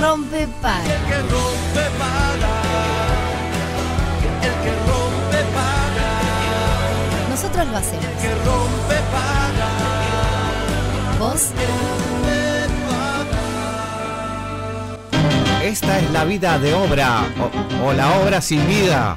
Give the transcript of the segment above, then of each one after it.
rompe paga. El que rompe paga. El que rompe paga. Nosotros lo hacemos. El que rompe paga. ¿Vos? Esta es la vida de obra o, o la obra sin vida.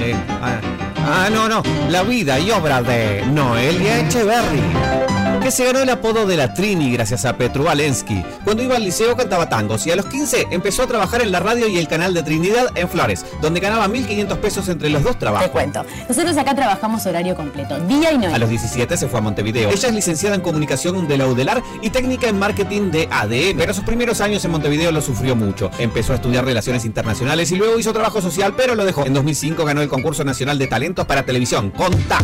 Eh, ah, ah, no, no, la vida y obra de Noelia Echeverry. Que se ganó el apodo de la Trini gracias a Petru Valensky. Cuando iba al liceo cantaba tangos y a los 15 empezó a trabajar en la radio y el canal de Trinidad en Flores, donde ganaba 1.500 pesos entre los dos Te trabajos. cuento. Nosotros acá trabajamos horario completo, día y noche. A los 17 se fue a Montevideo. Ella es licenciada en comunicación de la UDELAR y técnica en marketing de ADN. Pero sus primeros años en Montevideo lo sufrió mucho. Empezó a estudiar relaciones internacionales y luego hizo trabajo social, pero lo dejó. En 2005 ganó el concurso nacional de talentos para televisión. Conta.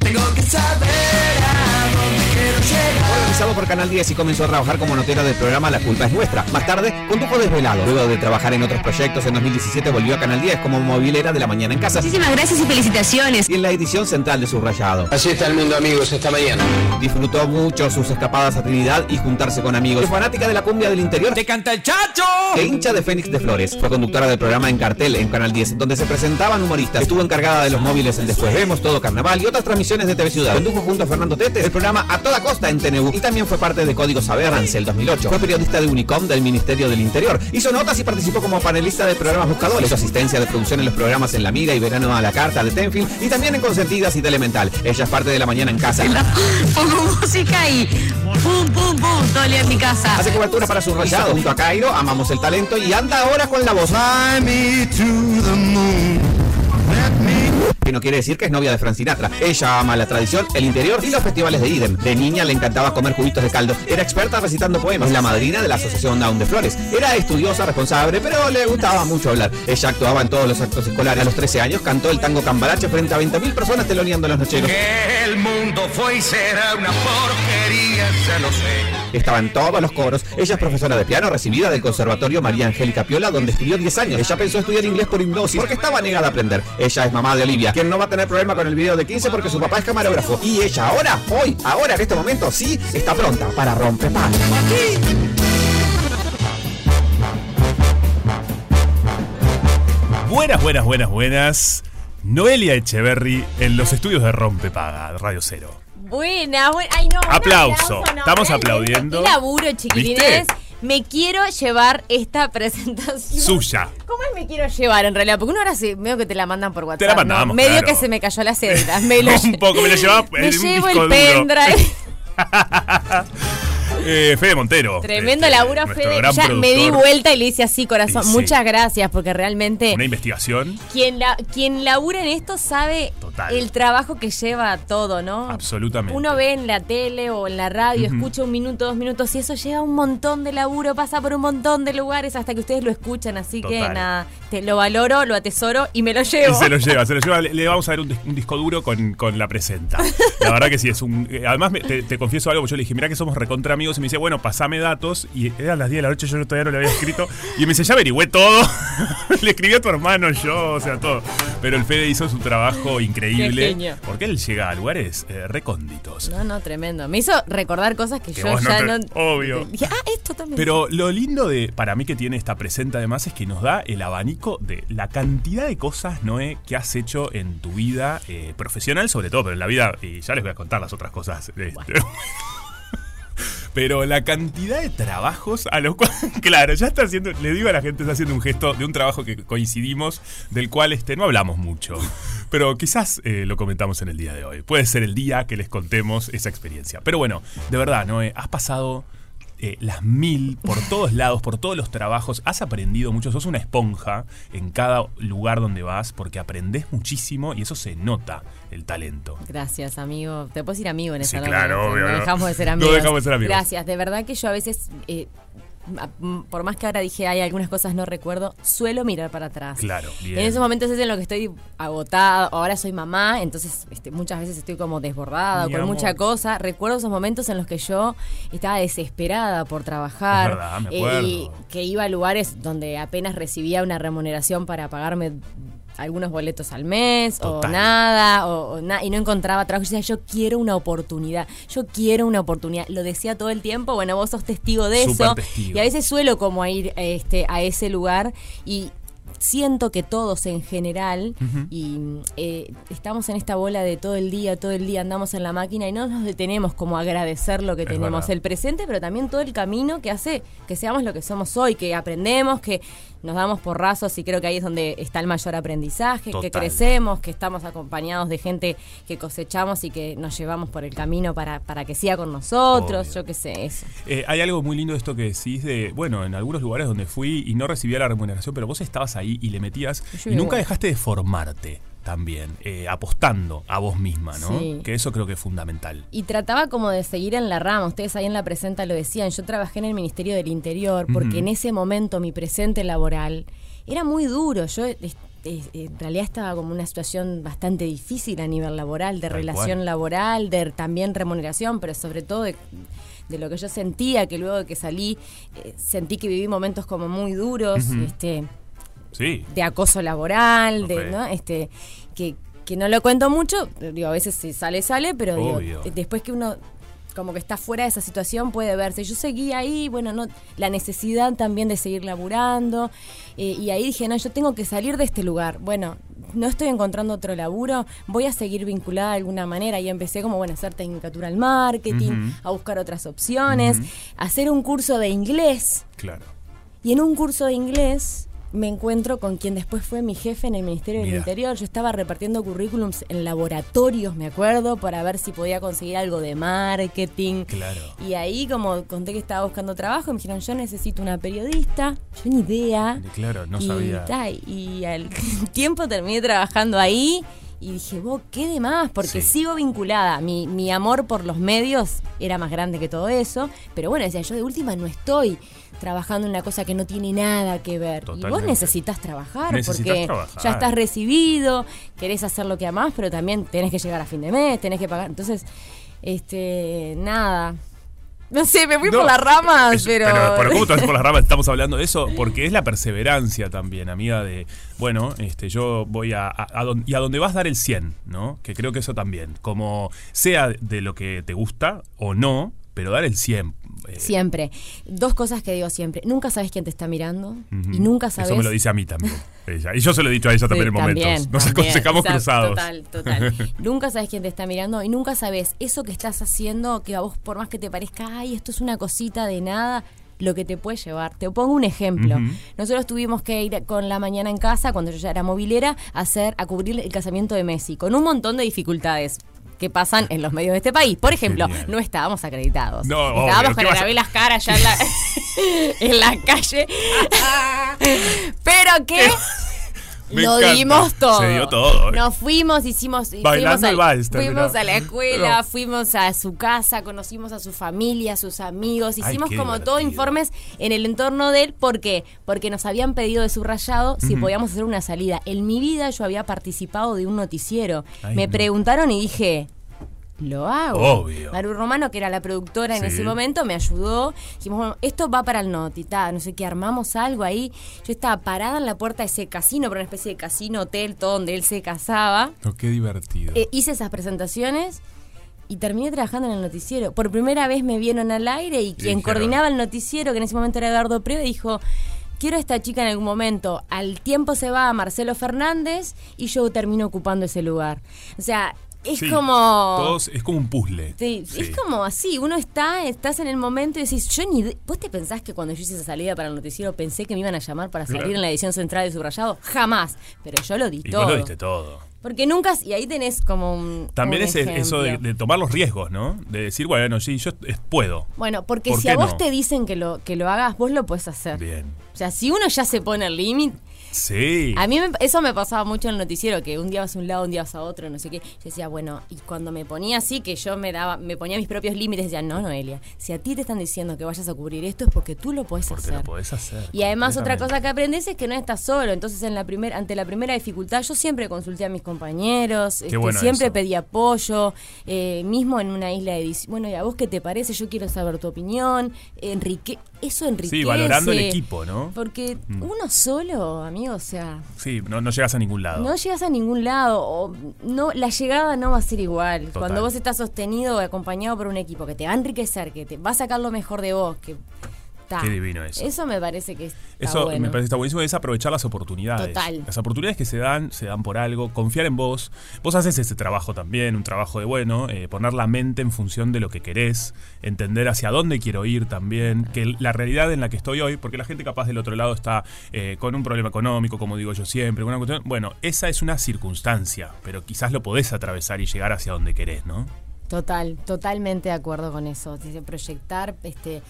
Tengo que saber Organizado por Canal 10 y comenzó a trabajar como notera del programa La culpa es nuestra. Más tarde, condujo Desvelado. Luego de trabajar en otros proyectos, en 2017 volvió a Canal 10 como movilera de la mañana en casa. Muchísimas gracias y felicitaciones. Y en la edición central de Subrayado. Así está el mundo, amigos, esta mañana. Disfrutó mucho sus escapadas a Trinidad y juntarse con amigos. Es fanática de la cumbia del interior. ¡Te canta el chacho! E hincha de Fénix de Flores. Fue conductora del programa En Cartel en Canal 10, donde se presentaban humoristas. Estuvo encargada de los móviles en Después Vemos, Todo Carnaval y otras transmisiones de TV Ciudad. Condujo junto a Fernando Tete el programa A Toda Costa en TNU. Y también fue parte de Código Saber Ansel 2008. Fue periodista de Unicom del Ministerio del Interior. Hizo notas y participó como panelista de programas buscadores. Hizo asistencia de producción en los programas En la Mira y Verano a la Carta de Tenfield. Y también en Consentidas y Telemental. Ella es parte de la mañana en casa. Pongo música y pum, pum, pum, todo el día en mi casa. Hace cobertura para Subrayado junto a Cairo, amamos el talento y anda ahora con la voz. Fly me to the moon. Que no quiere decir que es novia de Frank Sinatra. Ella ama la tradición, el interior y los festivales de Idem. De niña le encantaba comer juguitos de caldo. Era experta recitando poemas. La madrina de la Asociación Down de Flores. Era estudiosa, responsable, pero le gustaba mucho hablar. Ella actuaba en todos los actos escolares. A los 13 años cantó el tango Cambalache frente a 20.000 personas teloneando los nocheros. Que el mundo fue y será una porquería, ya lo sé. Estaba en todos los coros. Ella es profesora de piano recibida del Conservatorio María Angélica Piola, donde estudió 10 años. Ella pensó estudiar inglés por hipnosis porque estaba negada a aprender. Ella es mamá de Olivia, quien no va a tener problema con el video de 15 porque su papá es camarógrafo. Y ella ahora, hoy, ahora, en este momento, sí, está pronta para romper pan. Buenas, buenas, buenas, buenas. Noelia Echeverry en los estudios de Rompepaga, Radio Cero. Buena, buena. Ay, no. Aplauso. no, Estamos realmente, aplaudiendo. Qué laburo, chiquilines. ¿Viste? Me quiero llevar esta presentación. Suya. ¿Cómo es me quiero llevar en realidad? Porque uno ahora se, medio que te la mandan por WhatsApp. Te la ¿no? mandamos, Medio claro. que se me cayó la cédula. Me lo Un poco, me lo llevaba Me llevo el pendrive. Eh, Fede Montero. Tremendo este, laburo, Fede. Ya me di vuelta y le hice así, corazón. Y sí. Muchas gracias, porque realmente Una investigación. quien, la, quien labura en esto sabe Total. el trabajo que lleva todo, ¿no? Absolutamente. Uno ve en la tele o en la radio, escucha un minuto, dos minutos y eso lleva un montón de laburo, pasa por un montón de lugares hasta que ustedes lo escuchan. Así que nada, te lo valoro, lo atesoro y me lo Y llevo. se lo lleva, se lo lleva. Le, le vamos a dar un, dis- un disco duro con, con la presenta. La verdad que sí, es un. eh, Además, me- te, te confieso algo, yo le dije, mira que somos recontra amigos. Y me dice, bueno, pasame datos. Y eran las 10 de la noche, yo todavía no le había escrito. Y me dice, ya averigüé todo. le escribí a tu hermano, yo, o sea, todo. Pero el Fede hizo su trabajo increíble. Porque él llega a lugares eh, recónditos. No, no, tremendo. Me hizo recordar cosas que, Que yo no ya te- no. obvio. Dije, ah, esto también. Pero lo lindo de, para mí que tiene esta presenta además es que nos da el abanico de la cantidad de cosas, Noé, que has hecho en tu vida eh, profesional, sobre todo, pero en la vida, y ya les voy a contar las otras cosas. este. Pero la cantidad de trabajos a los cuales, claro, ya está haciendo, le digo a la gente, está haciendo un gesto de un trabajo que coincidimos, del cual este, no hablamos mucho. Pero quizás eh, lo comentamos en el día de hoy. Puede ser el día que les contemos esa experiencia. Pero bueno, de verdad, Noé, has pasado eh, las mil por todos lados, por todos los trabajos. Has aprendido mucho, sos una esponja en cada lugar donde vas porque aprendes muchísimo y eso se nota el talento. Gracias, amigo. Te puedes ir amigo en Sí, esa claro, No obvio, ¿no? dejamos de ser No amigos. dejamos de ser amigos. Gracias. De verdad que yo a veces, eh, por más que ahora dije hay algunas cosas no recuerdo, suelo mirar para atrás. Claro, bien. En esos momentos es en los que estoy agotada. Ahora soy mamá, entonces este, muchas veces estoy como desbordada Mi con amor. mucha cosa. Recuerdo esos momentos en los que yo estaba desesperada por trabajar. Es verdad, me eh, acuerdo. y que iba a lugares donde apenas recibía una remuneración para pagarme algunos boletos al mes o nada, o, o na- y no encontraba trabajo. Yo decía, yo quiero una oportunidad, yo quiero una oportunidad. Lo decía todo el tiempo, bueno, vos sos testigo de eso. testigo. Y a veces suelo como a ir este, a ese lugar y siento que todos en general y eh, estamos en esta bola de todo el día, todo el día andamos en la máquina y no nos detenemos como a agradecer lo que Es tenemos, verdad. el presente, pero también todo el camino que hace que seamos lo que somos hoy, que aprendemos, que nos damos porrazos y creo que ahí es donde está el mayor aprendizaje, que crecemos, que estamos acompañados de gente que cosechamos y que nos llevamos por el camino para, para que siga con nosotros, Obvio. yo qué sé, eso. Eh, hay algo muy lindo de esto que decís de, bueno, en algunos lugares donde fui y no recibía la remuneración, pero vos estabas ahí y le metías Yo y nunca dejaste de formarte también, eh, apostando a vos misma, ¿no? Sí. Que eso creo que es fundamental. Y trataba como de seguir en la rama. Ustedes ahí en la presenta lo decían. Yo trabajé en el Ministerio del Interior porque en ese momento mi presente laboral era muy duro. Yo es- es- en realidad estaba como en una situación bastante difícil a nivel laboral, de Tal relación cual. laboral, de también remuneración, pero sobre todo de, de lo que yo sentía, que luego de que salí eh, sentí que viví momentos como muy duros. este Sí. de acoso laboral, de, ¿no? Este, que, que no lo cuento mucho, digo, a veces si sale, sale, pero digo, después que uno como que está fuera de esa situación puede verse. Yo seguí ahí, bueno, no la necesidad también de seguir laburando, eh, y ahí dije, no, yo tengo que salir de este lugar. Bueno, no estoy encontrando otro laburo, voy a seguir vinculada de alguna manera. Y empecé como, bueno, a hacer tecnicatura al marketing, a buscar otras opciones, a hacer un curso de inglés. Claro. Y en un curso de inglés me encuentro con quien después fue mi jefe en el Ministerio del. Interior. Yo estaba repartiendo currículums en laboratorios, me acuerdo, para ver si podía conseguir algo de marketing. Claro. Y ahí, como conté que estaba buscando trabajo, me dijeron, yo necesito una periodista. Yo ni idea. Claro, no y, sabía. ta, y al tiempo terminé trabajando ahí. Y dije, vos, qué de más, porque Sí. sigo vinculada. Mi, mi amor por los medios era más grande que todo eso. Pero bueno, decía, yo de última no estoy trabajando en una cosa que no tiene nada que ver. Y vos necesitas trabajar Necesitas porque trabajar. ya estás recibido, querés hacer lo que amás, pero también tenés que llegar a fin de mes, tenés que pagar. Entonces, este, nada. No sé, me fui No, por las ramas, es- pero... pero ¿cómo te vas por las ramas? Estamos hablando de eso porque es la perseverancia también, amiga, de, bueno, este, yo voy a, a- a don- y a donde vas dar el 100, ¿no? Que creo que eso también, como sea de lo que te gusta o no, pero dar el 100. Eh, Siempre. Dos cosas que digo siempre. Nunca sabes quién te está mirando y nunca sabes... Eso me lo dice a mí también. ella. Y yo se lo he dicho a ella también Sí, en momentos. también, Nos también. aconsejamos cruzados. Total, total. nunca sabes quién te está mirando y nunca sabes eso que estás haciendo, que a vos por más que te parezca, ay, esto es una cosita de nada, lo que te puede llevar. Te pongo un ejemplo. Nosotros tuvimos que ir con la mañana en casa, cuando yo ya era movilera, a hacer, a cubrir el casamiento de Messi, con un montón de dificultades que pasan en los medios de este país. Por ejemplo, Genial. no estábamos acreditados. No, obvio, estábamos ¿qué con el las caras ya en la, en la calle. Pero que Me lo encanta. dimos todo. Se dio todo. Nos fuimos, hicimos. fuimos, Bailando al- el vals, fuimos a la escuela, No. fuimos a su casa, conocimos a su familia, a sus amigos. Hicimos como todo divertido. informes en el entorno de él. ¿Por qué? Porque nos habían pedido de subrayado si podíamos hacer una salida. En mi vida yo había participado de un noticiero. Ay, Me no. preguntaron y dije. Lo hago. Obvio. Maru Romano, que era la productora en Sí. ese momento, me ayudó. Dijimos, bueno, esto va para el Noti, ta, no sé qué, armamos algo ahí. Yo estaba parada en la puerta de ese casino, pero una especie de casino, hotel, todo donde él se casaba. No, qué divertido. Eh, hice esas presentaciones y terminé trabajando en el noticiero. Por primera vez me vieron al aire y quien dijeron- coordinaba el noticiero, que en ese momento era Eduardo Preo, dijo, quiero a esta chica en algún momento. Al tiempo se va a Marcelo Fernández y yo termino ocupando ese lugar. O sea, es Sí, como... todos- es como un puzzle. Sí, Sí. es como así, uno está, estás en el momento y decís, yo ni... ¿Vos te pensás que cuando yo hice esa salida para el noticiero pensé que me iban a llamar para salir Claro. en la edición central de Subrayado? Jamás, pero yo lo di Y todo. vos lo diste todo. Porque nunca, y ahí tenés como un También un es eso de, tomar los riesgos, ¿no? De decir, bueno, sí, yo puedo. Bueno, porque ¿Por si a vos no? te dicen que lo, que lo hagas, vos lo puedes hacer. Bien. O sea, si uno ya se pone el límite, Sí. A mí me- eso me pasaba mucho en el noticiero, que un día vas a un lado, un día vas a otro, no sé qué. Yo decía, bueno, y cuando me ponía así, que yo me daba, me ponía mis propios límites, decía, no, Noelia, si a ti te están diciendo que vayas a cubrir esto es porque tú lo puedes Porque hacer. lo podés hacer. Y además otra cosa que aprendes es que no estás solo. Entonces en la primer, ante la primera dificultad yo siempre consulté a mis compañeros, este, bueno siempre eso. pedí apoyo, eh, mismo en una isla de. Bueno, ¿y a vos qué te parece? Yo quiero saber tu opinión. Enrique, eso enriquece. Sí, valorando el equipo, ¿no? Porque Mm. uno solo, amigo, o sea, Sí, no, no llegas a ningún lado. no llegas a ningún lado, o no, la llegada no va a ser igual. Total. Cuando vos estás sostenido acompañado por un equipo que te va a enriquecer, que te va a sacar lo mejor de vos, que ta, Qué divino eso. Eso me parece que está Eso bueno. me parece que está buenísimo, es aprovechar las oportunidades. Total. Las oportunidades que se dan, se dan por algo, confiar en vos. Vos haces ese trabajo también, un trabajo de bueno, eh, poner la mente en función de lo que querés, entender hacia dónde quiero ir también, que la realidad en la que estoy hoy, porque la gente capaz del otro lado está eh, con un problema económico, como digo yo siempre, una cuestión, bueno, esa es una circunstancia, pero quizás lo podés atravesar y llegar hacia donde querés, ¿no? Total, totalmente de acuerdo con eso. Dice, proyectar este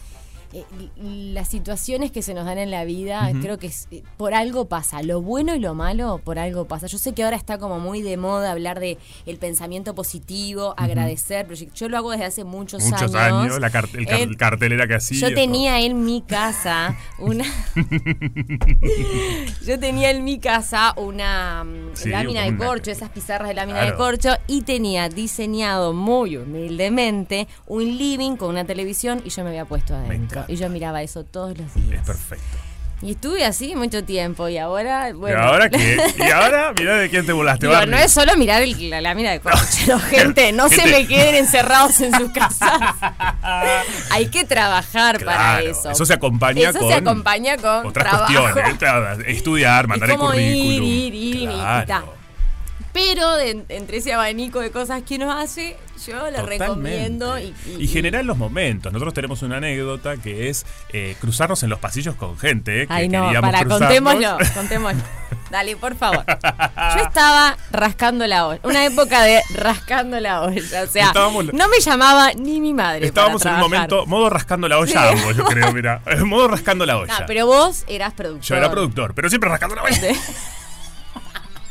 eh, las situaciones que se nos dan en la vida, creo que es- eh, por algo pasa. Lo bueno y lo malo, por algo pasa. Yo sé que ahora está como muy de moda hablar de el pensamiento positivo, agradecer. proyect- Yo lo hago desde hace muchos, Muchos años, la car- el car- Eh, cartelera que hacía. yo tenía en mi casa una. Yo tenía en mi casa una Sí, lámina de corcho, esas pizarras de lámina Claro. de corcho, y tenía diseñado muy humildemente un living con una televisión y yo me había puesto adentro. Encanta. Y yo miraba eso todos los Es días. perfecto. Y estuve así mucho tiempo y ahora, bueno. ¿Y ahora qué? ¿Y ahora? Mirá de quién te burlaste, Digo, no es solo mirar el- la lámina de corcho, no, gente, no se me queden encerrados en sus casas. Hay que trabajar para eso. Eso se acompaña Eso con se acompaña con otras trabajo. cuestiones. Estudiar, mandar el como ir, currículum. ir, ir, y Claro. Pero de- entre ese abanico de cosas que uno hace, yo lo recomiendo. Y, Y generar los momentos. Nosotros tenemos una anécdota que es eh, cruzarnos en los pasillos con gente. eh, que Ay, no, queríamos para, cruzarnos. contémoslo, contémoslo. Dale, por favor. Yo estaba rascando la olla. Una época de rascando la olla. O sea, Estábamos- no me llamaba ni mi madre. Estábamos en un momento, modo rascando la olla ambos, yo creo, mira. Modo rascando la olla. No, pero vos eras productor. Yo era productor, pero siempre rascando la olla.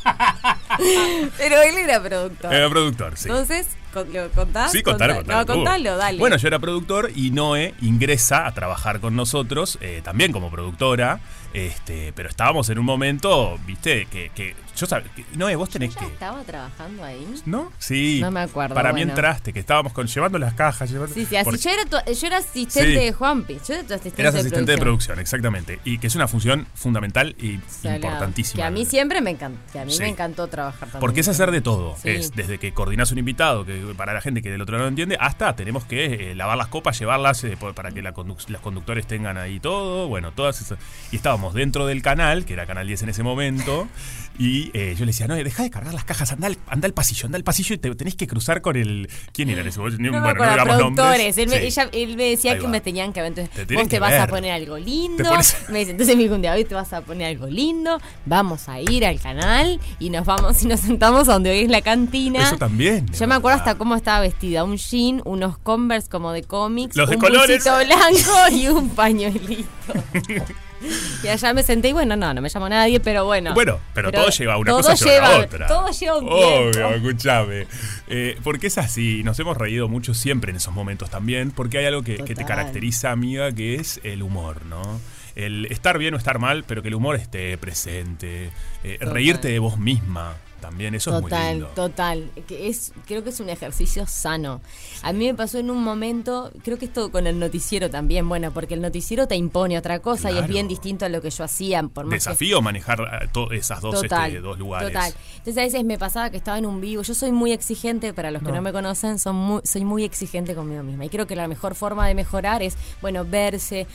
Pero él era productor. Era productor, sí. Entonces, ¿lo contás? Sí, contalo, contalo. No, contalo, dale. Bueno, yo era productor y Noé ingresa a trabajar con nosotros, eh, también como productora, este, pero estábamos en un momento, viste, que, que yo sabía, Noé, vos tenés ¿Ya que... estaba trabajando ahí? ¿No? Sí. No me acuerdo, Para mí entraste, que estábamos con, llevando las cajas. Llevando, Sí, sí, así. porque Yo era, tu- yo era asistente Sí. de Juanpi. Yo era tu asistente, Eras de, asistente de producción. producción, exactamente. Y que es una función fundamental y Salado. importantísima. Que a mí siempre me encantó. Que a mí Sí. me encantó trabajar también. Porque es hacer de todo. Sí. Es desde que coordinás un invitado, que para la gente que del otro lado no entiende, hasta tenemos que eh, lavar las copas, llevarlas eh, para que la los conductores tengan ahí todo. Bueno, todas esas. Y estábamos dentro del canal, que era Canal 10 en ese momento. Y eh, yo le decía, no, deja de cargar las cajas, anda al, anda al pasillo, anda al pasillo y te tenés que cruzar con el. ¿Quién era ese? No me bueno, digamos productores. Él me, Sí. ella- él me decía que me tenían que ver. Entonces, Te vos te vas ver. a poner algo lindo. Pones- Me dice, entonces me dijo un día, hoy te vas a poner algo lindo. Vamos a ir al canal y nos vamos y nos sentamos a donde hoy es la cantina. Eso también. Yo me acuerdo hasta cómo estaba vestida. Un jean, unos converse como de cómics. Los de un colores. blanco y un pañuelito. y allá me senté y bueno, no, no me llamó nadie, pero bueno. Bueno, pero, todo lleva una todo cosa lleva, lleva- la otra. Todo lleva un Obvio, escúchame. Eh, porque es así, nos hemos reído mucho siempre en esos momentos también, porque hay algo que, que te caracteriza, amiga, que es el humor, ¿no? El estar bien o estar mal, pero que el humor esté presente. Eh, reírte de vos misma, también, eso es muy Total, lindo. total. Que es, creo que es un ejercicio sano. A mí me pasó en un momento, creo que esto con el noticiero también, bueno, porque el noticiero te impone otra cosa y es bien distinto a lo que yo hacía. Por más que- Desafío manejar eh, esas dos, Total, este, dos lugares. Total. Entonces a veces me pasaba que estaba en un vivo. Yo soy muy exigente, para los que no, me conocen, son muy, soy muy exigente conmigo misma. Y creo que la mejor forma de mejorar es, bueno, verse,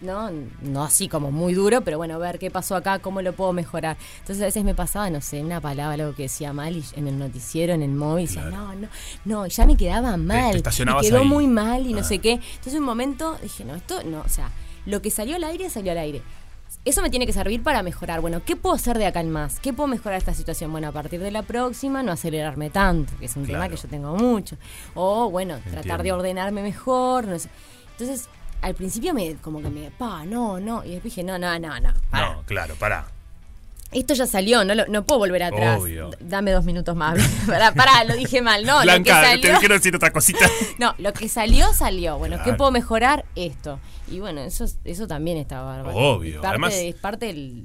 ¿no? No así como muy duro, pero bueno, ver qué pasó acá, cómo lo puedo mejorar. Entonces a veces me pasaba, no sé, una palabra, algo que decía mal y en el noticiero, en el móvil, decía, no, no, no, ya me quedaba mal. estacionabas y quedó ahí. muy mal y no Ah. sé qué. Entonces un momento dije, no, esto no, o sea, lo que salió al aire, salió al aire. Eso me tiene que servir para mejorar. Bueno, ¿qué puedo hacer de acá en más? ¿Qué puedo mejorar esta situación? Bueno, a partir de la próxima, no acelerarme tanto, que es un tema que yo tengo mucho. O, bueno, tratar de ordenarme mejor, no sé. Entonces, al principio me como que me, pa, no, no. Y después dije, no, no, no, no. No, claro, pará. Esto ya salió, no, lo- no puedo volver atrás. Obvio. Dame dos minutos más. pará, pará, lo dije mal. No, lo que Blanca, salió. te quiero decir otra cosita. No, lo que salió, salió. Bueno, ¿qué puedo mejorar? Esto. Y bueno, eso, eso también está bárbaro. Obvio, Es parte, además- es parte del,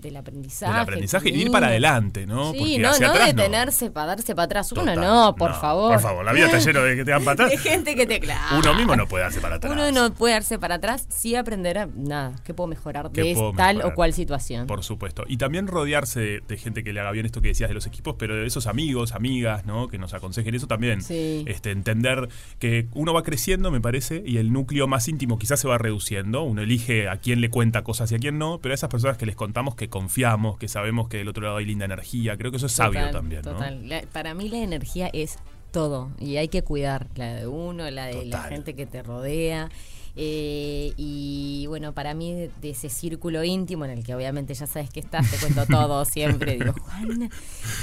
del aprendizaje. Del aprendizaje y ir para adelante, ¿no? Sí, Porque no, hacia no atrás no. detenerse para darse para atrás. Uno Total. no, por favor. Por favor, la vida está lleno de que te dan para De atrás. gente que te clava. Uno mismo no puede darse para atrás. Uno no puede darse para atrás, sí aprender a, nada, ¿qué puedo mejorar ¿Qué de puedo tal mejorar? o cual situación? Por supuesto. Y también rodearse de, de gente que le haga bien esto que decías de los equipos, pero de esos amigos, amigas, ¿no? Que nos aconsejen eso también. Sí. Este, entender que uno va creciendo, me parece, y el núcleo más íntimo quizás se va reduciendo. Uno elige a quién le cuenta cosas y a quién no, pero a esas personas que les contamos que confiamos, que sabemos que del otro lado hay linda energía, creo que eso es sabio Total, también, ¿no? Total. La- para mí la energía es todo y hay que cuidar la de uno, la de la gente que te rodea. eh, y bueno, para mí de, de ese círculo íntimo en el que obviamente ya sabes que estás, te cuento todo siempre, digo, Juana,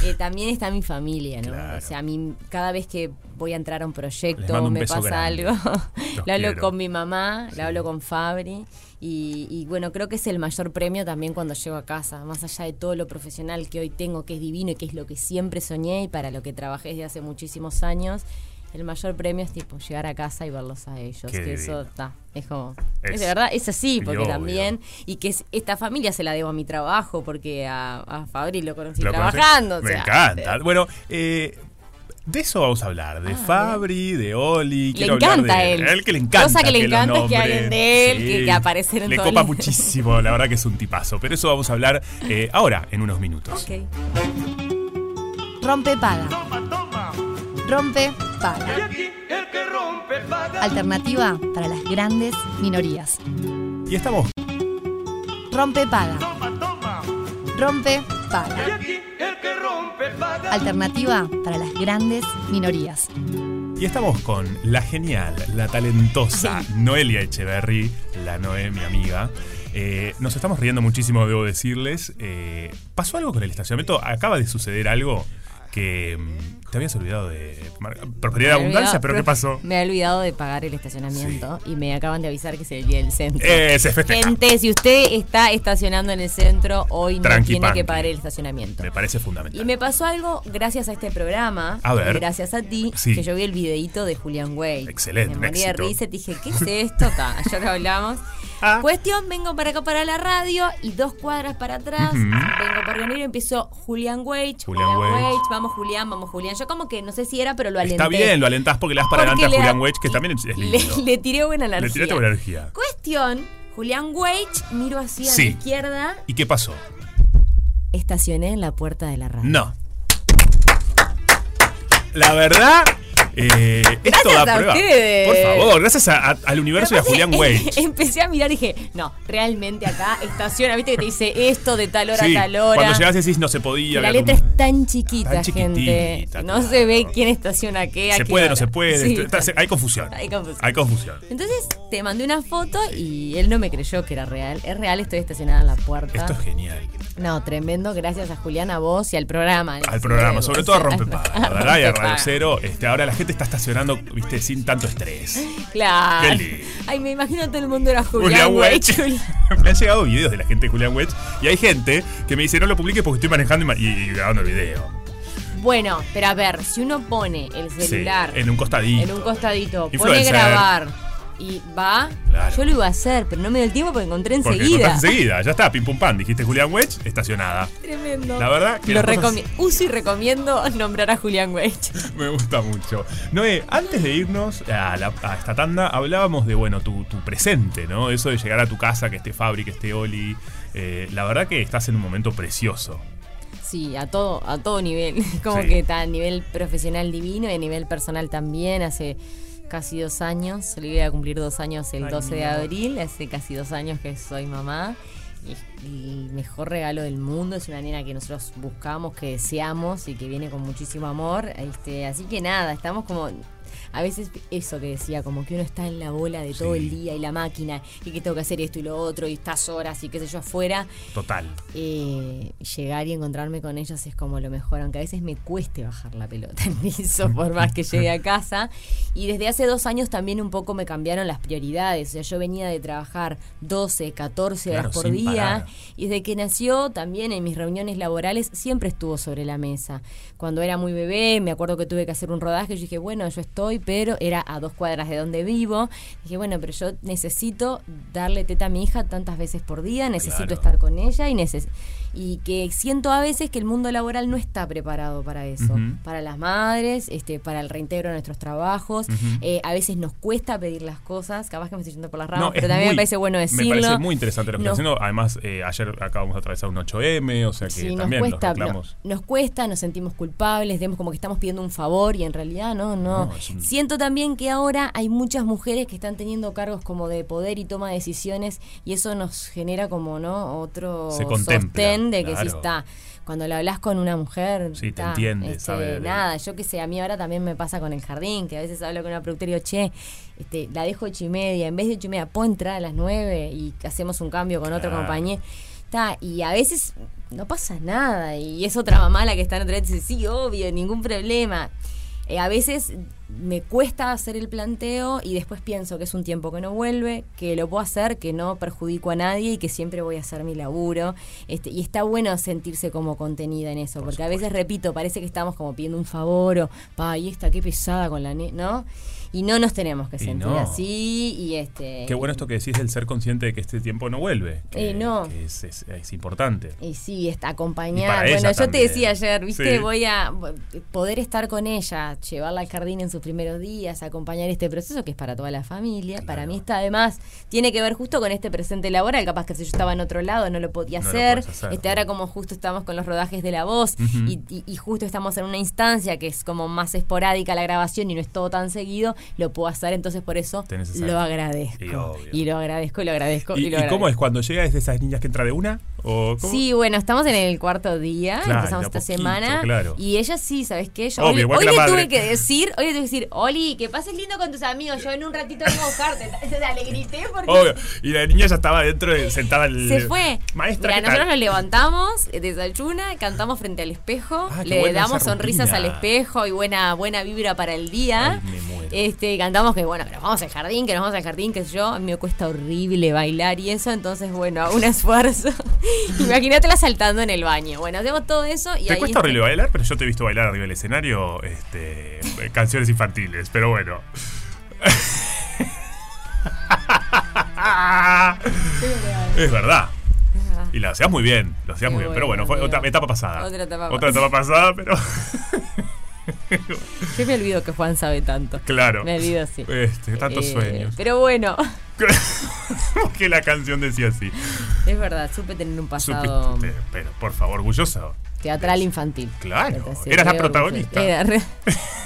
eh, también está mi familia, ¿no? Claro. O sea, a mí cada vez que voy a entrar a un proyecto un me pasa grande. algo, lo hablo con mi mamá, Sí. lo hablo con Fabri. Y, y bueno, creo que es el mayor premio también cuando llego a casa, más allá de todo lo profesional que hoy tengo, que es divino y que es lo que siempre soñé y para lo que trabajé desde hace muchísimos años. El mayor premio es tipo llegar a casa y verlos a ellos. Qué que eso está, es como. Es- Es, de verdad, es así, porque obvio. también. Y que es- esta familia se la debo a mi trabajo, porque a, a Fabri lo conocí Lo conocí. trabajando. o Me sea, encanta. Bueno, eh, de eso vamos a hablar, de Ah, Fabri, de Oli. Le quiero hablar encanta de él. él que le encanta. Cosa que le encanta es que hablen de él, que- que aparecen en Le copa el- muchísimo, la verdad que es un tipazo. Pero eso vamos a hablar eh, ahora, en unos minutos. Rompe paga. Rompe paga. Alternativa para las grandes minorías. Y estamos Rompe paga. Rompe paga. Alternativa para las grandes minorías. Y estamos con la genial, la talentosa Noelia Echeverry, la Noé, mi amiga. Eh, nos estamos riendo muchísimo, debo decirles. Eh, ¿Pasó algo con el estacionamiento? Acaba de suceder algo que te habías olvidado de... Propiedad de abundancia, pero ¿qué pasó? Me he olvidado de pagar el estacionamiento y me acaban de avisar que es el día del centro. Eh, se festeja. Gente, si usted está estacionando en el centro, hoy no tiene panqui. que pagar el estacionamiento. Me parece fundamental. Y me pasó algo gracias a este programa, A ver. gracias a ti, Sí. que yo vi el videíto de Julián Way. Excelente, Me morí de risa, dije, ¿qué es esto? Ta, Ayer lo hablamos. Ah. Cuestión, vengo para acá para la radio y dos cuadras para atrás, vengo por venir y empiezo Julián Wage, Julián. Wage, vamos Julián, vamos Julián. Yo como que no sé si era, pero lo alenté. Está bien, lo alentás porque le das para Porque adelante a Julián Wedge, que también es le, lindo. le tiré buena energía. Le tiraste buena energía. Cuestión, Julián Wage, miro así a Sí. la izquierda, ¿Y qué pasó? estacioné en la puerta de la radio. No. La verdad, eh, esto da a prueba. ustedes. Por favor, gracias a- a- al universo y a Julián Wage. Empecé a mirar y dije, no, realmente acá estaciona, viste que te dice esto de tal hora Sí, a tal hora. cuando llegás decís no se podía. la letra como- es tan chiquita, Tan gente. No claro. se ve quién estaciona qué. a Se qué puede, hora. no se puede. Sí, está- tal- hay confusión. Hay confusión. Hay confusión. Entonces te mandé una foto y él no me creyó que era real. Es real, estoy estacionada en la puerta. Esto es genial. No, tremendo. Gracias a Julián, a vos y al programa. Al programa, sobre todo a Rompepaga, verdad, y a Radio. Cero. Este, ahora la gente está estacionando, viste, sin tanto estrés. Claro. Qué lindo. Ay, me imagino todo el mundo era Julián Julián, Wedge. Julián. me han llegado videos de la gente de Julián Wedge y hay gente que me dice no lo publique porque estoy manejando y, grabando el video. Bueno, pero a ver, si uno pone el Sí, celular en un costadito. en un costadito, pone Influencer. grabar y va, Claro. yo lo iba a hacer, pero no me dio el tiempo porque encontré Porque enseguida. encontraste enseguida, ya está, pim pum pam, dijiste Julián Wedge, estacionada. Tremendo. La verdad que lo cosas-. Uso y recomiendo nombrar a Julián Wedge. Me gusta mucho. Noé, antes de irnos a, la- a esta tanda, hablábamos de, bueno, tu, tu presente, ¿no? Eso de llegar a tu casa, que esté Fabri, que esté Oli. Eh, la verdad que estás en un momento precioso. Sí, a todo, a todo nivel. Como Sí. que está a nivel profesional divino y a nivel personal también. Hace casi dos años, le voy a cumplir dos años el Ay, 12 mi de abril. Hace casi dos años que soy mamá. Y el mejor regalo del mundo es una nena que nosotros buscamos, que deseamos y que viene con muchísimo amor. Este, así que nada, estamos como. A veces eso que decía, como que uno está en la bola de todo Sí. el día y la máquina y que tengo que hacer esto y lo otro y estas horas y qué sé yo afuera. Total. Eh, llegar y encontrarme con ellos es como lo mejor, aunque a veces me cueste bajar la pelota en piso por más que llegue a casa. Y desde hace dos años también un poco me cambiaron las prioridades. O sea, yo venía de trabajar 12, 14 Claro, horas por día. parar. Y desde que nació también en mis reuniones laborales siempre estuvo sobre la mesa. Cuando era muy bebé, me acuerdo que tuve que hacer un rodaje, yo dije, bueno, yo estoy, pero era a dos cuadras de donde vivo. Dije, bueno, pero yo necesito darle teta a mi hija tantas veces por día, necesito Claro. estar con ella y neces y que siento a veces que el mundo laboral no está preparado para eso, para las madres, este, para el reintegro de nuestros trabajos. Eh, a veces nos cuesta pedir las cosas, capaz que me estoy yendo por las ramas, No, pero también muy- me parece bueno decirlo. Me parece muy interesante lo que Nos- estás haciendo. Además, eh, ayer acabamos de atravesar un 8M, o sea que Sí, nos también cuesta, los no- reclamos. nos cuesta, nos sentimos culpables, vemos como que estamos pidiendo un favor y en realidad no, no. Siento también que ahora hay muchas mujeres que están teniendo cargos como de poder y toma de decisiones y eso nos genera como, ¿no? Otro sostén de que sí claro. está. Cuando le hablas con una mujer, Sí, te está, entiende, este, sabe Nada, yo que sé, a mí ahora también me pasa con el jardín, que a veces hablo con una productora y digo, che, este, la dejo ocho y media, en vez de ocho y media, puedo entrar a las nueve y hacemos un cambio con otro Claro. compañero. Está, y a veces no pasa nada. Y es otra mamá la que está en otra vez y dice, sí, obvio, ningún problema. Eh, a veces me cuesta hacer el planteo y después pienso que es un tiempo que no vuelve, que lo puedo hacer, que no perjudico a nadie y que siempre voy a hacer mi laburo. Este, y está bueno sentirse como contenida en eso, porque a veces, repito, parece que estamos como pidiendo un favor o, pa, y esta, qué pesada con la ne ¿no? Y no nos tenemos que Y sentir no. así y este... Qué bueno esto que decís del ser consciente de que este tiempo no vuelve. Que, Eh, no. que es, es- es importante. Y sí, está acompañar. Bueno, yo te decía ayer, viste, Sí. voy a poder estar con ella, llevarla al jardín en sus primeros días, acompañar este proceso que es para toda la familia. Para mí está además, tiene que ver justo con este presente laboral, capaz que si yo estaba en otro lado no lo podía No hacer. este, ahora como justo estamos con los rodajes de la voz y- y justo estamos en una instancia que es como más esporádica la grabación y no es todo tan seguido, lo puedo hacer, entonces por eso lo agradezco. Y lo agradezco y lo agradezco. ¿Y, y lo y cómo es cuando llega es de esas niñas que entra de una? ¿O cómo? Sí, bueno, estamos en el cuarto día, Claro, empezamos esta poquito, semana. claro. Y ella sí, ¿sabes qué? Yo Obvio, hoy, le tuve que decir, hoy le tuve que decir, Oli, que pases lindo con tus amigos, yo en un ratito vengo a buscarte. O sea, le grité porque Obvio. Y la niña ya estaba dentro, de- sentada en se fue. Maestra, Mira, ¿qué nosotros nos levantamos, desayuna, cantamos frente al espejo, Ah, le damos sonrisas al espejo y buena, buena vibra para el día. Ay. Este, cantamos que bueno, pero vamos al jardín, que nos vamos al jardín, que yo, a mí me cuesta horrible bailar y eso, entonces bueno, hago un esfuerzo. Imagínatela saltando en el baño. Bueno, hacemos todo eso y Te ahí cuesta horrible bailar, pero yo te he visto bailar arriba del escenario este, eh, canciones infantiles, pero bueno. es verdad. Y lo hacías muy bien, lo hacías muy bien. Pero bueno, fue otra etapa pasada. Otra etapa Otra etapa pasada, pero Yo me olvido que Juan sabe tanto. claro. Me olvido, sí. Este, tantos Eh, sueños. Pero bueno, que la canción decía así. es verdad, supe tener un pasado Supiste, pero por favor, orgulloso. teatral infantil. Claro, eras la protagonista. Era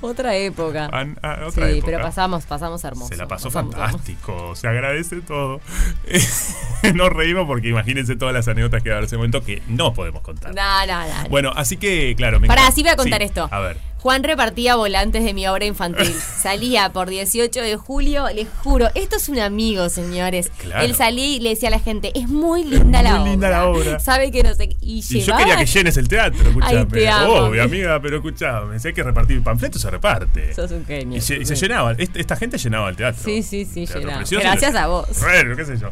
Otra época. An- a- Sí, época. pero pasamos, pasamos hermoso. Se la pasó pasamos fantástico, se agradece todo. Nos reímos porque imagínense todas las anécdotas que va a haber ese momento que no podemos contar. No, no, no. Bueno, así que, claro. me Pará, encanta- sí voy a contar Sí, esto. A ver. Juan repartía volantes de mi obra infantil. Salía por 18 de julio, les juro, esto es un amigo, señores. Claro. Él salía y le decía a la gente, es muy linda la Muy obra. linda la obra. Sabe que no sé. qué". Y, Y yo quería que llenes el teatro, escuchame. Ay, te amo. Obvio, amiga, pero escuchame, si hay que repartir panfletos, se reparte. Sos un genio. Y se, y se llenaba, esta gente llenaba el teatro. Sí, sí, sí, llenaba. Gracias a vos. Bueno, qué sé yo.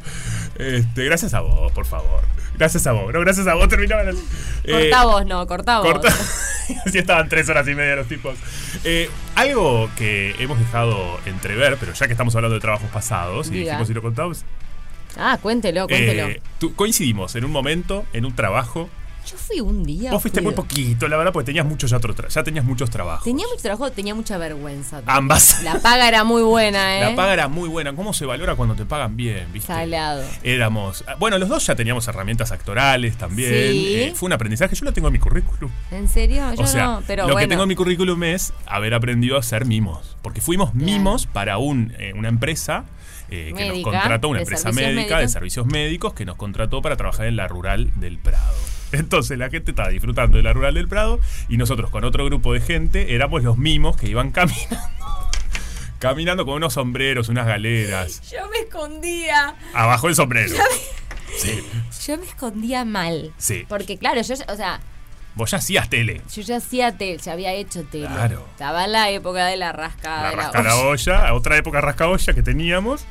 Este, gracias a vos, por favor. Gracias a vos. No, gracias a vos terminaban el. eh, Cortá vos, no, cortá vos. Así estaban tres horas y media los tipos. Eh, algo que hemos dejado entrever, pero ya que estamos hablando de trabajos pasados y dijimos y lo contamos, Ah, cuéntelo, cuéntelo. eh, tú- coincidimos en un momento, en un trabajo. Yo fui un día. Vos fuiste fui- muy poquito, la verdad, porque tenías muchos ya, ya tenías muchos trabajos. Tenía mucho trabajo, tenía mucha vergüenza. Ambas. La paga era muy buena, ¿eh? La paga era muy buena. ¿Cómo se valora cuando te pagan bien? ¿viste? Salado. Éramos. Bueno, los dos ya teníamos herramientas actorales también. Sí. Eh, fue un aprendizaje. Yo lo tengo en mi currículum. ¿En serio? Yo o sea, no, pero lo bueno. que tengo en mi currículum es haber aprendido a hacer mimos. Porque fuimos mimos para un, eh, una empresa eh, que nos contrató, una empresa médica de servicios médicos que nos contrató para trabajar en la rural del Prado. Entonces la gente estaba disfrutando de la rural del Prado y nosotros con otro grupo de gente éramos los mimos que iban caminando. Caminando con unos sombreros, unas galeras. Yo me escondía. Abajo el sombrero. Sí. Yo me escondía mal. Sí. Porque claro, yo, o sea, Vos ya hacías tele. yo ya hacía tele, ya había hecho tele. Claro. Estaba en la época de la rasca La rasca la olla, otra época rasca olla que teníamos.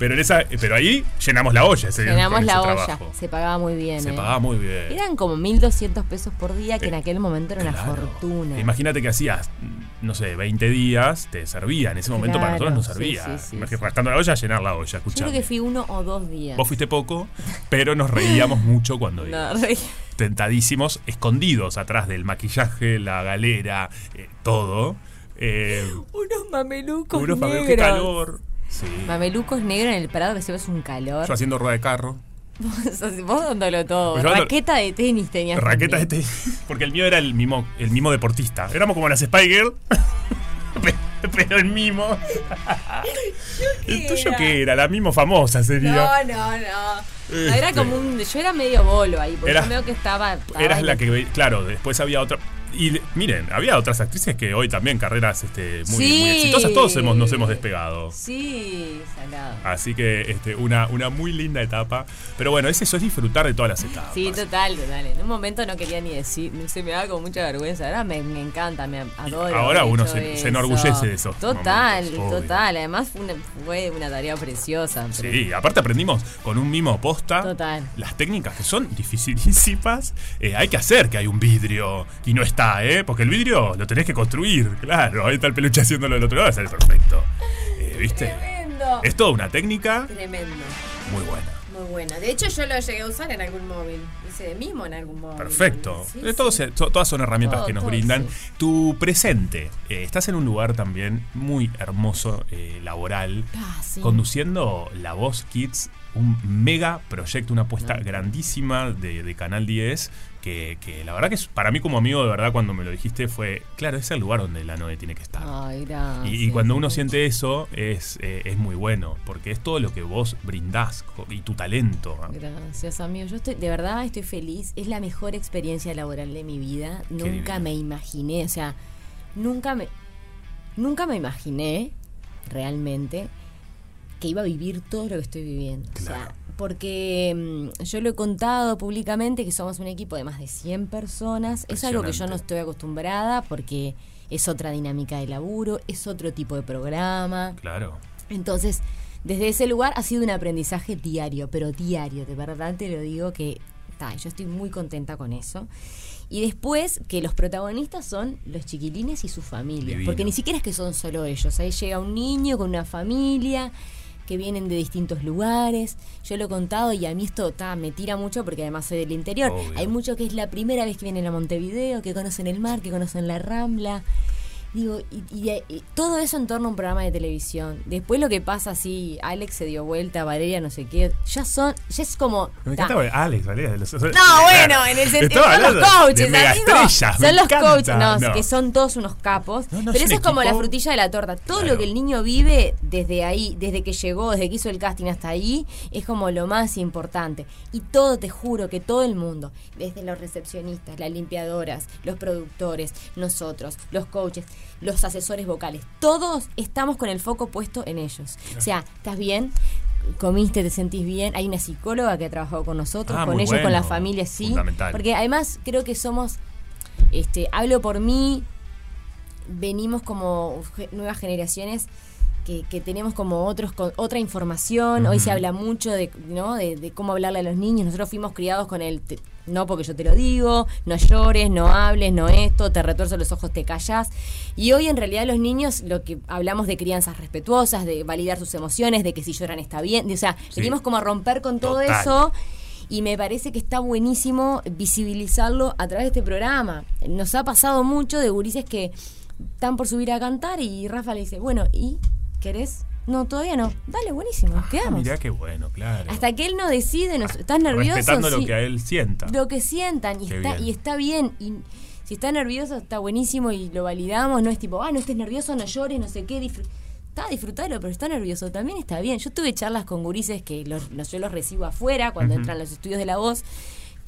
Pero, en esa, pero ahí llenamos la olla. Ese, Llenamos la olla. trabajo. Se pagaba muy bien. Se eh. pagaba muy bien. Eran como 1.200 pesos por día, que en Eh, aquel momento era una fortuna. Imagínate que hacías, no sé, 20 días, te servía. En ese momento para nosotros no servía. sí, sí. Rascando la olla, llenar la olla. Yo creo Escuchame. que fui uno o dos días. Vos fuiste poco, pero nos reíamos mucho cuando No, Tentadísimos, escondidos atrás del maquillaje, la galera, eh, todo. Unos mamelucos unos papeles, qué calor. Sí. Mamelucos negros en el parado que se un calor. Yo haciendo rueda de carro. Vos, vos dándolo todo. Pues Raqueta de tenis tenías. Raqueta de también. tenis. Porque el mío era el mimo, el mimo deportista. Éramos como las Spy Girl. Pero el mimo. ¿El tuyo era? qué era? La mimo famosa sería. No, no, no. Era Este. como un. Yo era medio bolo ahí, porque Eras- yo veo que estaba. estaba Eras la que. Claro, después había otra. Y miren, había otras actrices que hoy también carreras este, muy, Sí. muy exitosas. Todos hemos, nos hemos despegado. Sí, salado. Así que este, una, una muy linda etapa. Pero bueno, es eso, es disfrutar de todas las etapas. Sí, total, total. En un momento no quería ni decir, se me da como mucha vergüenza. Ahora me, me encanta, me adoro. Ahora uno se- se eso. enorgullece de esos Total, momentos, total. Además fue una, fue una tarea preciosa. pero- Sí, aparte aprendimos con un mimo posta. Total. Las técnicas que son dificilísimas. eh, hay que hacer que hay un vidrio. Y no está, ¿eh? Porque el vidrio lo tenés que construir. Claro, ahí está el peluche haciéndolo del otro lado, sale perfecto. Eh, ¿Viste? Tremendo. Es toda una técnica Tremendo. muy buena. Muy buena. De hecho, yo lo llegué a usar en algún móvil. Ese mismo en algún móvil. Perfecto. Sí, Eh, sí. todas son herramientas Todo, que nos todo, brindan. sí. Tu presente. eh, estás en un lugar también muy hermoso, eh, laboral, Ah, conduciendo La Voz Kids, un mega proyecto, una apuesta grandísima de, de Canal 10. Que, que la verdad que es, para mí como amigo de verdad cuando me lo dijiste fue, claro, es el lugar donde la Noe tiene que estar. Ay. Y, y cuando uno siente eso es, eh, es muy bueno, porque es todo lo que vos brindás y tu talento. Gracias, amigo. Yo estoy, de verdad estoy feliz. Es la mejor experiencia laboral de mi vida. Nunca divino. me imaginé, o sea, nunca me, nunca me imaginé realmente que iba a vivir todo lo que estoy viviendo. O sea. Porque mm, yo lo he contado públicamente que somos un equipo de más de 100 personas. Es algo que yo no estoy acostumbrada porque es otra dinámica de laburo, es otro tipo de programa. Claro. Entonces, desde ese lugar ha sido un aprendizaje diario, pero diario, de verdad te lo digo que ta, yo estoy muy contenta con eso. Y después que los protagonistas son los chiquilines y su familia, Divino. porque ni siquiera es que son solo ellos, ahí llega un niño con una familia que vienen de distintos lugares. Yo lo he contado y a mí esto ta, me tira mucho porque además soy del interior. Obvio. Hay mucho que es la primera vez que vienen a Montevideo, que conocen el mar, que conocen la Rambla. Digo, y, y- y todo eso en torno a un programa de televisión. Después lo que pasa, así, Alex se dio vuelta, Valeria no sé qué, ya son, ya es como... Me ta. encanta Alex, Valeria, los- No, bueno, en el sentido son los coaches, Son los encanta. coaches, no, No. que son todos unos capos. No, no, pero es eso es como la frutilla de la torta. Todo Claro. lo que el niño vive desde ahí, desde que llegó, desde que hizo el casting hasta ahí, es como lo más importante. Y todo, te juro que todo el mundo, desde los recepcionistas, las limpiadoras, los productores, nosotros, los coaches, los asesores vocales, todos estamos con el foco puesto en ellos. O sea, ¿estás bien? comiste, te sentís bien. Hay una psicóloga que ha trabajado con nosotros, Ah, con ellos, con la familia, sí. Porque además creo que somos, este, hablo por mí, venimos como nuevas generaciones que, que tenemos como otros con otra información. Hoy se habla mucho de, ¿no? de, de cómo hablarle a los niños. Nosotros fuimos criados con el te- no porque yo te lo digo, no llores, no hables, no esto, te retuerzo los ojos, te callas. Y hoy en realidad los niños lo que hablamos de crianzas respetuosas, de validar sus emociones, de que si lloran está bien, de- o sea, Sí. venimos como a romper con todo Total. eso y me parece que está buenísimo visibilizarlo a través de este programa. Nos ha pasado mucho de gurises que están por subir a cantar y Rafa le dice, bueno, ¿y querés? No, todavía no. Dale, buenísimo, Ah, quedamos. mirá qué bueno, claro. Hasta que él no decide, nos, ¿estás nervioso? Respetando lo que a él sienta. Lo que sientan y Qué está, bien. y está bien. Y si está nervioso, está buenísimo y lo validamos. No es tipo, ah, no estés nervioso, no llores, no sé qué. disfr- Está, disfrutalo, pero está nervioso. También está bien. Yo tuve charlas con gurises que los, los- yo los recibo afuera cuando entran los estudios de la voz.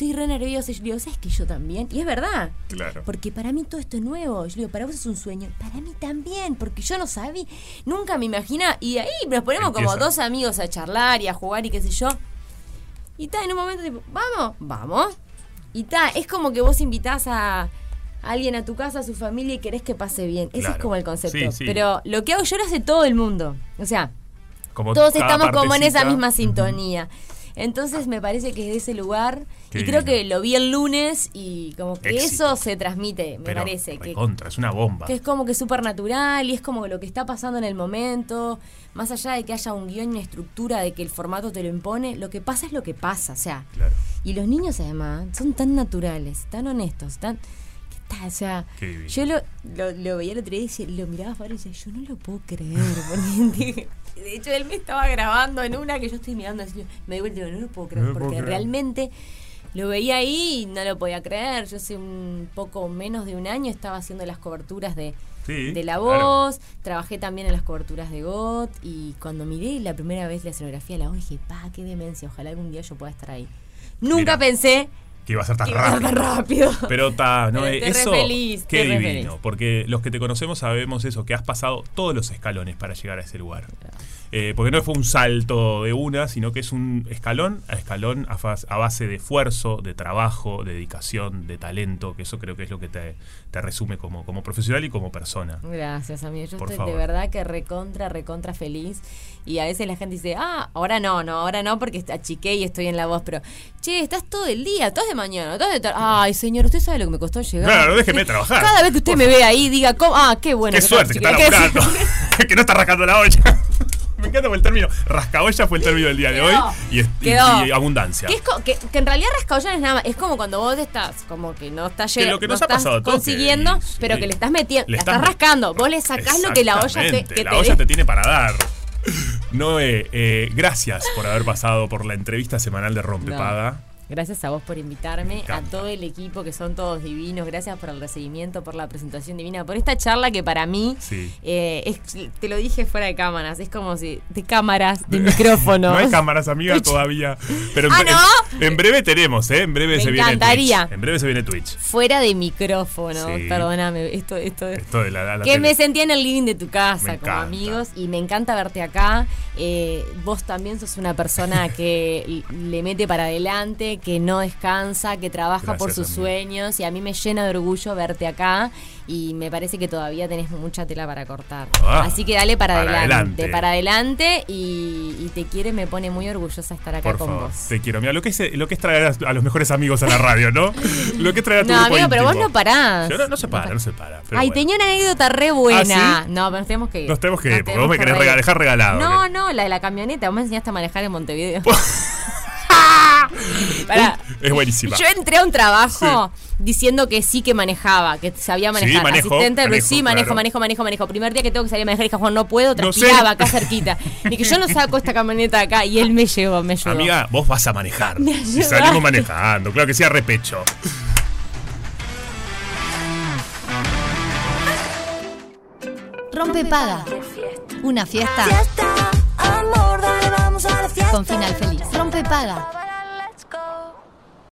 Estoy re nerviosa. Y yo le digo, ¿sabes que yo también? Y es verdad. Claro. Porque para mí todo esto es nuevo. Yo le digo, para vos es un sueño. Para mí también, porque yo no sabía, nunca me imagina. Y ahí nos ponemos como dos amigos a charlar y a jugar y qué sé yo. Y está, en un momento tipo, vamos, vamos. Y está, es como que vos invitás a alguien a tu casa, a su familia y querés que pase bien. Ese es como el concepto. Sí, sí. Pero lo que hago yo lo hace todo el mundo. O sea, Como todos estamos como en esa misma sintonía. Entonces me parece que de ese lugar, Qué y creo que lo vi el lunes y como que Éxito. eso se transmite, me Pero, parece. Que, recontra, es una bomba. que es como que súper natural y es como lo que está pasando en el momento, más allá de que haya un guion y una estructura, de que el formato te lo impone, lo que pasa es lo que pasa, o sea. Claro. Y los niños además son tan naturales, tan honestos, tan... ¿qué tal? O sea, yo lo, lo, lo veía el otro día y decía- lo miraba afuera y decía, yo no lo puedo creer. porque de hecho, él me estaba grabando en una que yo estoy mirando así, me di vuelta y digo, no lo puedo creer, No lo puedo porque creer. realmente lo veía ahí y no lo podía creer. Yo hace un poco menos de un año estaba haciendo las coberturas de, Sí, de La claro. Voz, trabajé también en las coberturas de GOT y cuando miré la primera vez la escenografía de La Voz dije, pa, qué demencia, ojalá algún día yo pueda estar ahí. Nunca Mira. pensé Que iba a ser tan rápido. tan rápido. Pero está, no, Pero eh, eso feliz, qué divino, porque los que te conocemos sabemos eso, que has pasado todos los escalones para llegar a ese lugar. Eh, porque no fue un salto de una, sino que es un escalón a escalón a, faz- a base de esfuerzo, de trabajo, de dedicación, de talento, que eso creo que es lo que te, te resume como, como profesional y como persona. Gracias, amigo. Yo Por estoy favor. de verdad que recontra, recontra feliz. Y a veces la gente dice, ah, ahora no, no, ahora no, porque achiqué y estoy en la voz. Pero, che, estás todo el día, estás de mañana, estás de tarde. Ay, señor, ¿usted sabe lo que me costó llegar? Claro, déjeme trabajar. Cada vez que usted me ve ahí, diga, ¿cómo? ah, qué bueno. Qué que suerte que está achiqué". laburando, que no está rascando la olla. Encanta el término. Rascaolla fue el término del día de hoy. Y, es- y- quedó. y abundancia. Que, es co- que, que en realidad rascaolla no es nada más. Es como cuando vos estás, como que no estás Que lo que no nos ha estás pasado a todos, consiguiendo, que- sí. pero que le estás metiendo, Le la estás estás- rascando. Vos le sacás lo que la olla te, Exactamente, que la te olla dé. te tiene para dar. Noé, eh, gracias por haber pasado por la entrevista semanal de Rompepaga. Gracias a vos por invitarme, a todo el equipo que son todos divinos, gracias por el recibimiento, por la presentación divina, por esta charla que para mí, Sí. eh, es- te lo dije fuera de cámaras, es como si, de cámaras, de micrófono. No hay cámaras, amiga, Twitch. todavía. Pero en, Ah, ¿no? en- en breve tenemos, ¿eh? En breve Me se viene encantaría. Twitch. En breve se viene Twitch. Fuera de micrófono, Sí. perdóname, esto, esto es... Esto de la, la- Que tele. me sentía en el living de tu casa Me como encanta. amigos y me encanta verte acá. Eh, vos también sos una persona que le mete para adelante, que no descansa, que trabaja por sus sueños y a mí me llena de orgullo verte acá y me parece que todavía tenés mucha tela para cortar. Ah, Así que dale para, para adelante, adelante. para adelante y, y te quiere, me pone muy orgullosa estar acá Por con favor, vos. te quiero. Mira, lo que es, lo que es traer a, a los mejores amigos a la radio, ¿no? Lo que es traer a tu No, grupo amigo, pero vos no parás. Yo no, no se para, no se para. pero Ay, bueno. tenía una anécdota re buena. ¿Ah, sí? No, pero nos tenemos que ir. Nos tenemos que ir, porque vos me que querés dejar regalado. No, no, la de la camioneta. Vos me enseñaste a manejar en Montevideo. Pará. Es buenísima. Yo entré a un trabajo diciendo que sí que manejaba, que sabía manejar. manejo, Asistente, pero manejo, sí, manejo, claro. manejo, manejo, manejo. Primer día que tengo que salir a manejar, dije, Juan, no puedo, No sé. transpiraba acá cerquita. Y que yo no saco esta camioneta de acá. Y él me llevó, me ayudó. Amiga, vos vas a manejar. Y salimos manejando, claro que sí, a repecho. Rompe paga. Una fiesta Fiesta, amor, dale, vamos a la fiesta. con final feliz. 被败了。